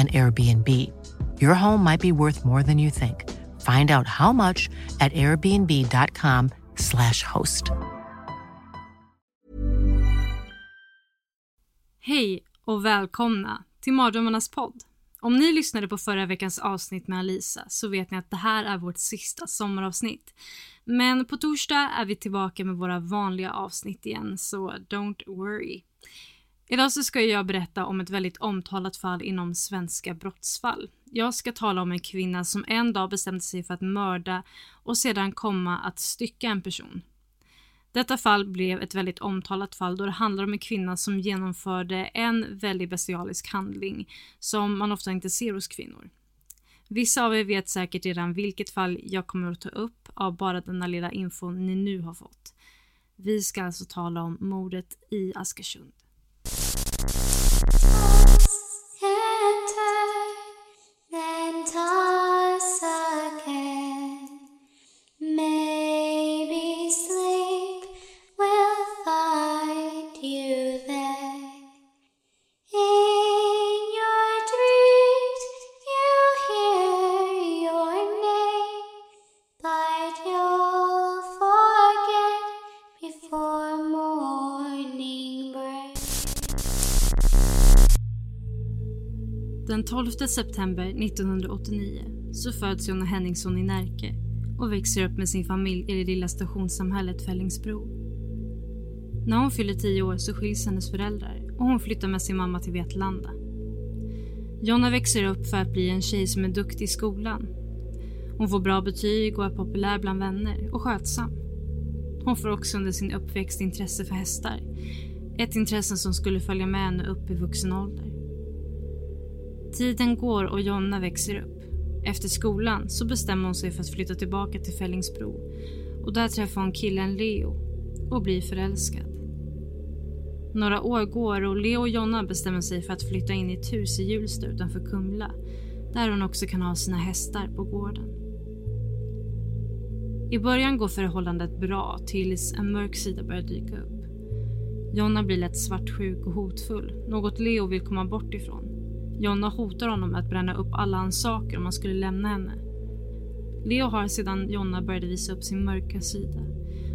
and Airbnb. Your home might be worth more than you think. Find out how much at airbnb.com slash host. Hej och välkomna till Mardrömmarnas podd. Om ni lyssnade på förra veckans avsnitt med Alisa så vet ni att det här är vårt sista sommaravsnitt. Men på torsdag är vi tillbaka med våra vanliga avsnitt igen, så don't worry. Idag så ska jag berätta om ett väldigt omtalat fall inom svenska brottsfall. Jag ska tala om en kvinna som en dag bestämde sig för att mörda och sedan komma att stycka en person. Detta fall blev ett väldigt omtalat fall då det handlar om en kvinna som genomförde en väldigt bestialisk handling som man ofta inte ser hos kvinnor. Vissa av er vet säkert redan vilket fall jag kommer att ta upp av bara denna lilla info ni nu har fått. Vi ska alltså tala om mordet i Askersund. 12 september 1989 så föds Jonna Henningsson i Närke och växer upp med sin familj i det lilla stationssamhället Fällingsbro. När hon fyller 10 år så skiljs hennes föräldrar och hon flyttar med sin mamma till Vetlanda. Jonna växer upp för att bli en tjej som är duktig i skolan. Hon får bra betyg och är populär bland vänner och skötsam. Hon får också under sin uppväxt intresse för hästar. Ett intresse som skulle följa med henne upp i vuxen ålder. Tiden går och Jonna växer upp. Efter skolan så bestämmer hon sig för att flytta tillbaka till Fällingsbro och där träffar hon killen Leo och blir förälskad. Några år går och Leo och Jonna bestämmer sig för att flytta in i ett hus i Hjulsta utanför Kumla där hon också kan ha sina hästar på gården. I början går förhållandet bra tills en mörk sida börjar dyka upp. Jonna blir lätt svartsjuk och hotfull, något Leo vill komma bort ifrån. Jonna hotar honom med att bränna upp alla hans saker om han skulle lämna henne. Leo har sedan Jonna började visa upp sin mörka sida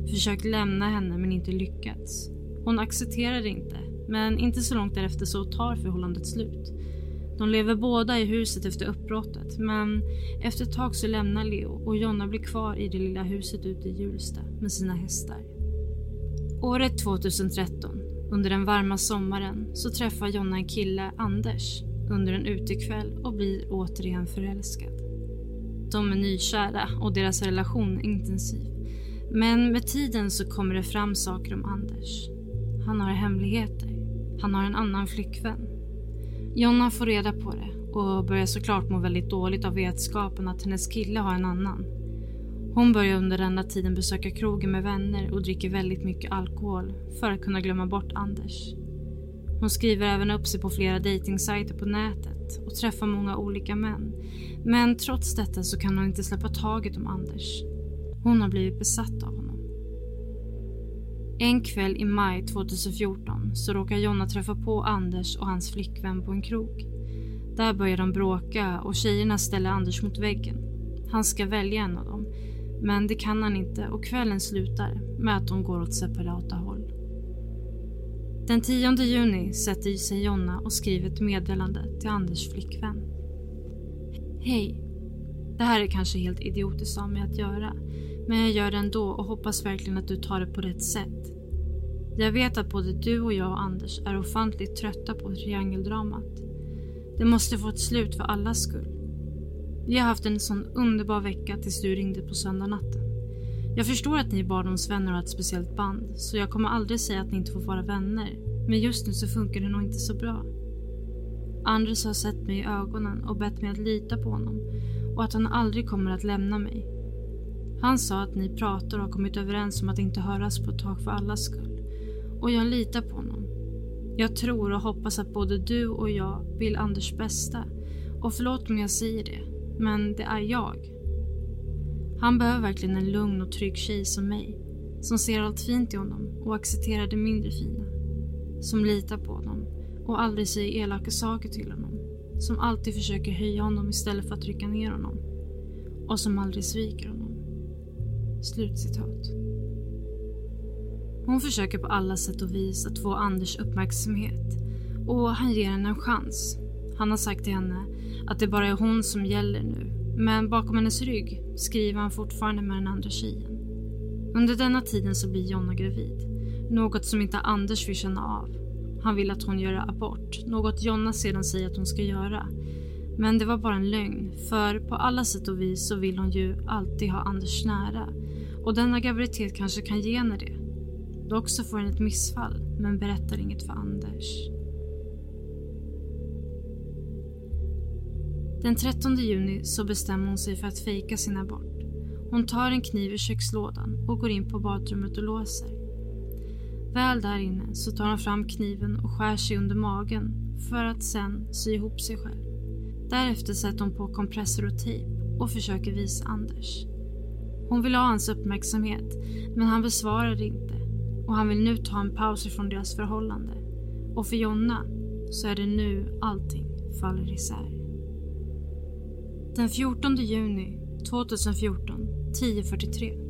försökt lämna henne men inte lyckats. Hon accepterar det inte, men inte så långt därefter så tar förhållandet slut. De lever båda i huset efter uppbrottet men efter ett tag så lämnar Leo och Jonna blir kvar i det lilla huset ute i Hjulsta med sina hästar. Året 2013, under den varma sommaren, så träffar Jonna en kille, Anders, under en utekväll och blir återigen förälskad. De är nykära och deras relation är intensiv. Men med tiden så kommer det fram saker om Anders. Han har hemligheter. Han har en annan flickvän. Jonna får reda på det och börjar såklart må väldigt dåligt av vetskapen att hennes kille har en annan. Hon börjar under denna tiden besöka krogen med vänner och dricker väldigt mycket alkohol för att kunna glömma bort Anders. Hon skriver även upp sig på flera dejtingsajter på nätet och träffar många olika män. Men trots detta så kan hon inte släppa taget om Anders. Hon har blivit besatt av honom. En kväll i maj 2014 så råkar Jonna träffa på Anders och hans flickvän på en krog. Där börjar de bråka och tjejerna ställer Anders mot väggen. Han ska välja en av dem, men det kan han inte och kvällen slutar med att de går åt separata håll. Den 10 juni sätter sig Jonna och skriver ett meddelande till Anders flickvän. Hej. Det här är kanske helt idiotiskt av mig att göra, men jag gör det ändå och hoppas verkligen att du tar det på rätt sätt. Jag vet att både du och jag och Anders är ofantligt trötta på triangeldramat. Det måste få ett slut för allas skull. Vi har haft en sån underbar vecka tills du ringde på söndag jag förstår att ni är barndomsvänner och har ett speciellt band, så jag kommer aldrig säga att ni inte får vara vänner. Men just nu så funkar det nog inte så bra. Anders har sett mig i ögonen och bett mig att lita på honom och att han aldrig kommer att lämna mig. Han sa att ni pratar och har kommit överens om att inte höras på ett tag för allas skull. Och jag litar på honom. Jag tror och hoppas att både du och jag vill Anders bästa. Och förlåt om jag säger det, men det är jag. Han behöver verkligen en lugn och trygg tjej som mig. Som ser allt fint i honom och accepterar det mindre fina. Som litar på honom och aldrig säger elaka saker till honom. Som alltid försöker höja honom istället för att trycka ner honom. Och som aldrig sviker honom. Slutcitat. Hon försöker på alla sätt och vis att få Anders uppmärksamhet och han ger henne en chans. Han har sagt till henne att det bara är hon som gäller nu men bakom hennes rygg skriver han fortfarande med den andra tjejen. Under denna tiden så blir Jonna gravid. Något som inte Anders vill känna av. Han vill att hon gör abort, något Jonna sedan säger att hon ska göra. Men det var bara en lögn, för på alla sätt och vis så vill hon ju alltid ha Anders nära. Och denna graviditet kanske kan ge henne det. Dock så får hon ett missfall, men berättar inget för Anders. Den 13 juni så bestämmer hon sig för att fejka sin abort. Hon tar en kniv ur kökslådan och går in på badrummet och låser. Väl där inne så tar hon fram kniven och skär sig under magen för att sen sy ihop sig själv. Därefter sätter hon på kompressor och tejp och försöker visa Anders. Hon vill ha hans uppmärksamhet men han besvarar inte och han vill nu ta en paus ifrån deras förhållande. Och för Jonna så är det nu allting faller isär. Den 14 juni 2014 10.43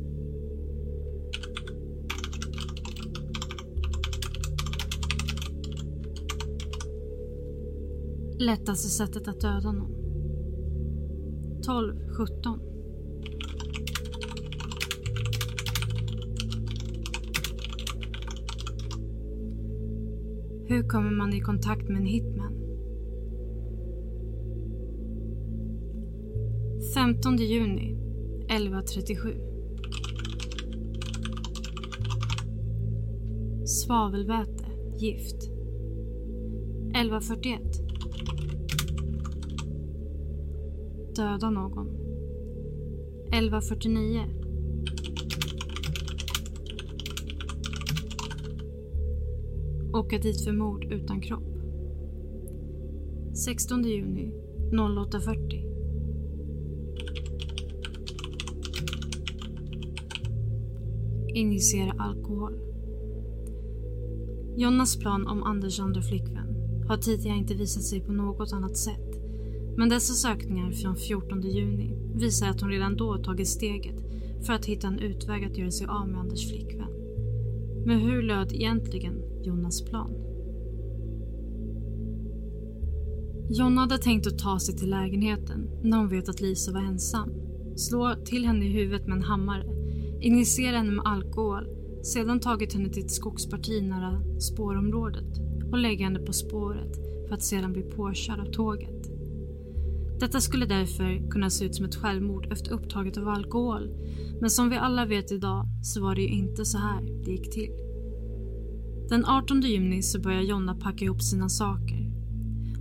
Lättaste sättet att döda någon. 12.17 Hur kommer man i kontakt med en hitman? 15 juni 11.37 Svavelväte, gift. 11.41 Döda någon. 11.49 Åka dit för mord utan kropp. 16 juni 08.40 Injicera alkohol. Jonnas plan om Anders andra flickvän har tidigare inte visat sig på något annat sätt. Men dessa sökningar från 14 juni visar att hon redan då tagit steget för att hitta en utväg att göra sig av med Anders flickvän. Men hur löd egentligen Jonas plan? Jonna hade tänkt att ta sig till lägenheten när hon vet att Lisa var ensam. Slå till henne i huvudet med en hammare, injicera henne med alkohol, sedan tagit henne till ett skogsparti nära spårområdet och lägga henne på spåret för att sedan bli påkörd av tåget. Detta skulle därför kunna se ut som ett självmord efter upptaget av alkohol men som vi alla vet idag så var det ju inte så här det gick till. Den 18 juni så börjar Jonna packa ihop sina saker.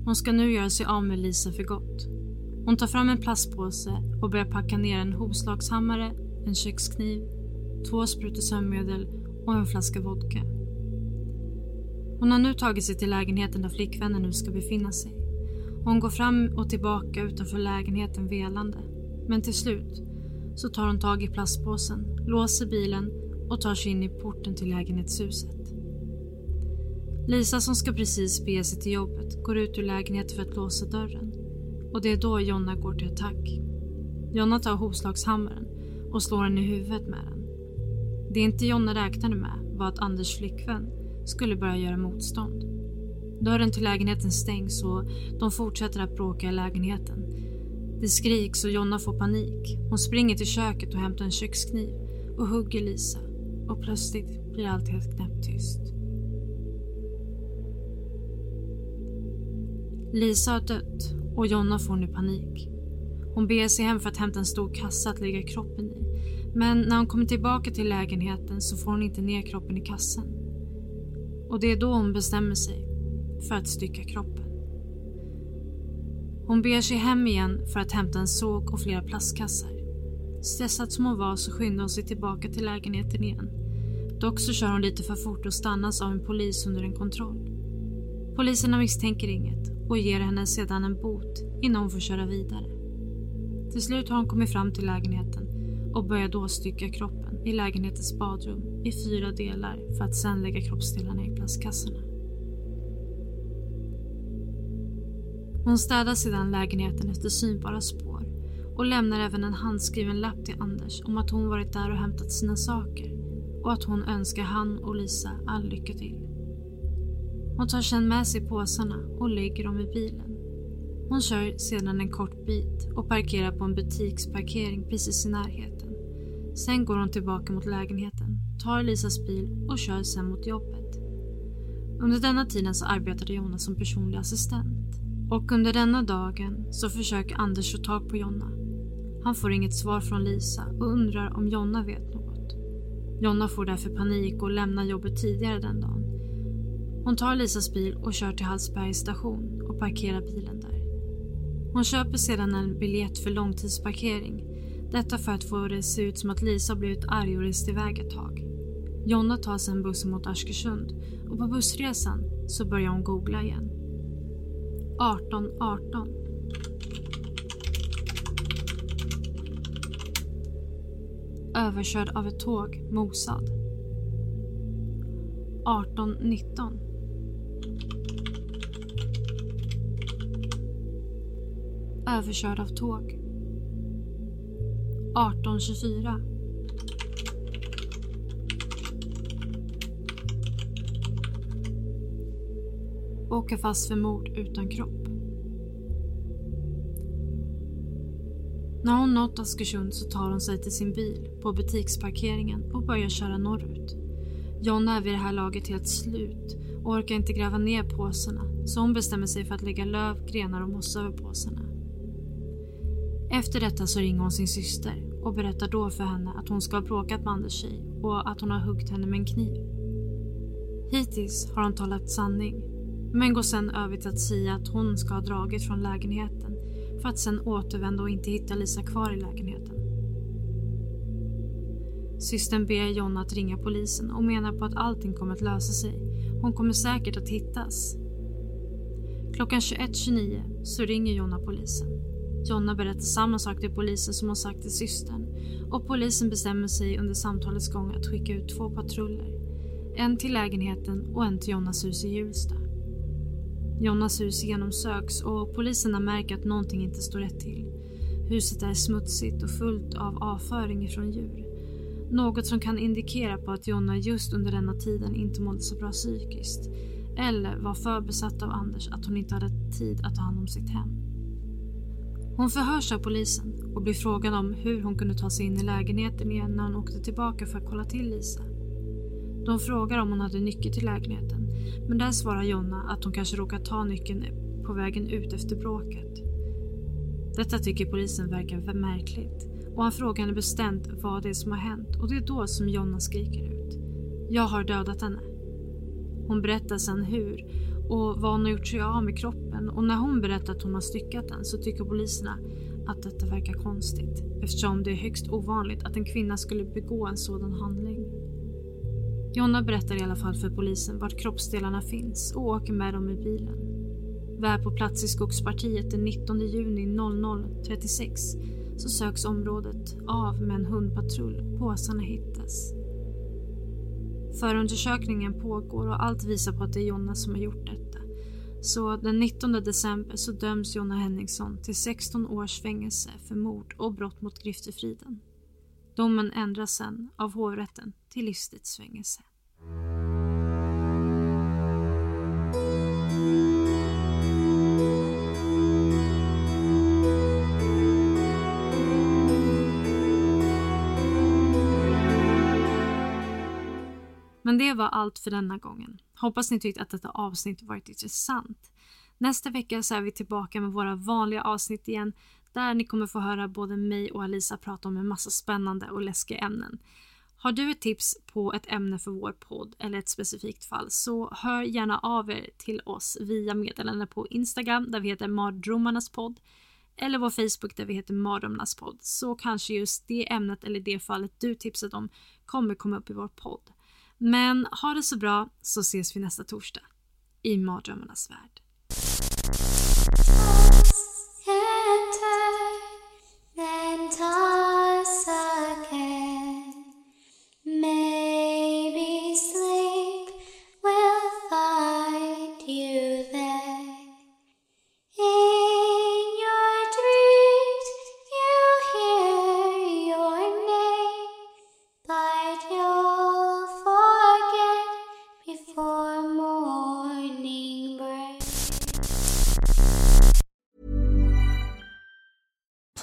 Hon ska nu göra sig av med Lisa för gott. Hon tar fram en plastpåse och börjar packa ner en hovslagshammare, en kökskniv, två sprutor sömnmedel och en flaska vodka. Hon har nu tagit sig till lägenheten där flickvännen nu ska befinna sig. Hon går fram och tillbaka utanför lägenheten velande. Men till slut så tar hon tag i plastpåsen, låser bilen och tar sig in i porten till lägenhetshuset. Lisa som ska precis bege sig till jobbet går ut ur lägenheten för att låsa dörren. Och det är då Jonna går till attack. Jonna tar hovslagshammaren och slår henne i huvudet med den. Det inte Jonna räknade med var att Anders flickvän skulle börja göra motstånd. Dörren till lägenheten stängs och de fortsätter att bråka i lägenheten. Det skriks och Jonna får panik. Hon springer till köket och hämtar en kökskniv och hugger Lisa. Och plötsligt blir allt helt knäpptyst. Lisa har dött och Jonna får nu panik. Hon beger sig hem för att hämta en stor kassa att lägga kroppen i. Men när hon kommer tillbaka till lägenheten så får hon inte ner kroppen i kassen. Och det är då hon bestämmer sig för att stycka kroppen. Hon beger sig hem igen för att hämta en såg och flera plastkassar. Stressad som hon var så skyndar hon sig tillbaka till lägenheten igen. Dock så kör hon lite för fort och stannas av en polis under en kontroll. Poliserna misstänker inget och ger henne sedan en bot innan hon får köra vidare. Till slut har hon kommit fram till lägenheten och börjar då stycka kroppen i lägenhetens badrum i fyra delar för att sedan lägga kroppsdelarna i plastkassarna. Hon städar sedan lägenheten efter synbara spår och lämnar även en handskriven lapp till Anders om att hon varit där och hämtat sina saker och att hon önskar han och Lisa all lycka till. Hon tar sedan med sig påsarna och lägger dem i bilen. Hon kör sedan en kort bit och parkerar på en butiksparkering precis i närheten. Sen går hon tillbaka mot lägenheten, tar Lisas bil och kör sen mot jobbet. Under denna tiden så arbetade Jonna som personlig assistent. Och under denna dagen så försöker Anders få tag på Jonna. Han får inget svar från Lisa och undrar om Jonna vet något. Jonna får därför panik och lämnar jobbet tidigare den dagen. Hon tar Lisas bil och kör till Hallsbergs station och parkerar bilen där. Hon köper sedan en biljett för långtidsparkering. Detta för att få det att se ut som att Lisa blivit arg och rest iväg ett tag. Jonna tar sedan bussen mot Askersund och på bussresan så börjar hon googla igen. 1818. Överkörd av ett tåg, mosad. 1819. Överkörd av tåg. 1824. Åka fast för mord utan kropp. När hon nått Askersund så tar hon sig till sin bil på butiksparkeringen och börjar köra norrut. Jonna är vid det här laget helt slut och orkar inte gräva ner påsarna så hon bestämmer sig för att lägga löv, grenar och mossa över påsarna. Efter detta så ringer hon sin syster och berättar då för henne att hon ska ha bråkat med Anders tjej och att hon har huggit henne med en kniv. Hittills har hon talat sanning men går sen över till att säga att hon ska ha dragit från lägenheten för att sen återvända och inte hitta Lisa kvar i lägenheten. Systern ber Jonna att ringa polisen och menar på att allting kommer att lösa sig. Hon kommer säkert att hittas. Klockan 21.29 så ringer Jonna polisen. Jonna berättar samma sak till polisen som hon sagt till systern och polisen bestämmer sig under samtalets gång att skicka ut två patruller. En till lägenheten och en till Jonnas hus i Hjulsta. Jonnas hus genomsöks och poliserna märker att någonting inte står rätt till. Huset är smutsigt och fullt av avföring ifrån djur. Något som kan indikera på att Jonna just under denna tiden inte mådde så bra psykiskt. Eller var för besatt av Anders att hon inte hade tid att ta hand om sitt hem. Hon förhörs av polisen och blir frågad om hur hon kunde ta sig in i lägenheten igen när hon åkte tillbaka för att kolla till Lisa. De frågar om hon hade nyckel till lägenheten men där svarar Jonna att hon kanske råkat ta nyckeln på vägen ut efter bråket. Detta tycker polisen verkar märkligt och han frågar henne bestämt vad det är som har hänt och det är då som Jonna skriker ut. Jag har dödat henne. Hon berättar sen hur och vad hon har gjort sig av med kroppen och när hon berättar att hon har styckat den så tycker poliserna att detta verkar konstigt eftersom det är högst ovanligt att en kvinna skulle begå en sådan handling. Jonna berättar i alla fall för polisen vart kroppsdelarna finns och åker med dem i bilen. Väl på plats i skogspartiet den 19 juni 00.36 så söks området av med en hundpatrull. Påsarna hittas. Förundersökningen pågår och allt visar på att det är Jonna som har gjort detta. Så den 19 december så döms Jonna Henningsson till 16 års fängelse för mord och brott mot griftefriden. Domen ändras sen av hovrätten till livstidsfängelse. Men det var allt för denna gången. Hoppas ni tyckte att detta avsnitt varit intressant. Nästa vecka så är vi tillbaka med våra vanliga avsnitt igen där ni kommer få höra både mig och Alisa prata om en massa spännande och läskiga ämnen. Har du ett tips på ett ämne för vår podd eller ett specifikt fall så hör gärna av er till oss via meddelande på Instagram där vi heter Mardrömmarnas podd eller vår Facebook där vi heter Mardrömmarnas podd så kanske just det ämnet eller det fallet du tipsat om kommer komma upp i vår podd. Men ha det så bra så ses vi nästa torsdag i Mardrömmarnas värld.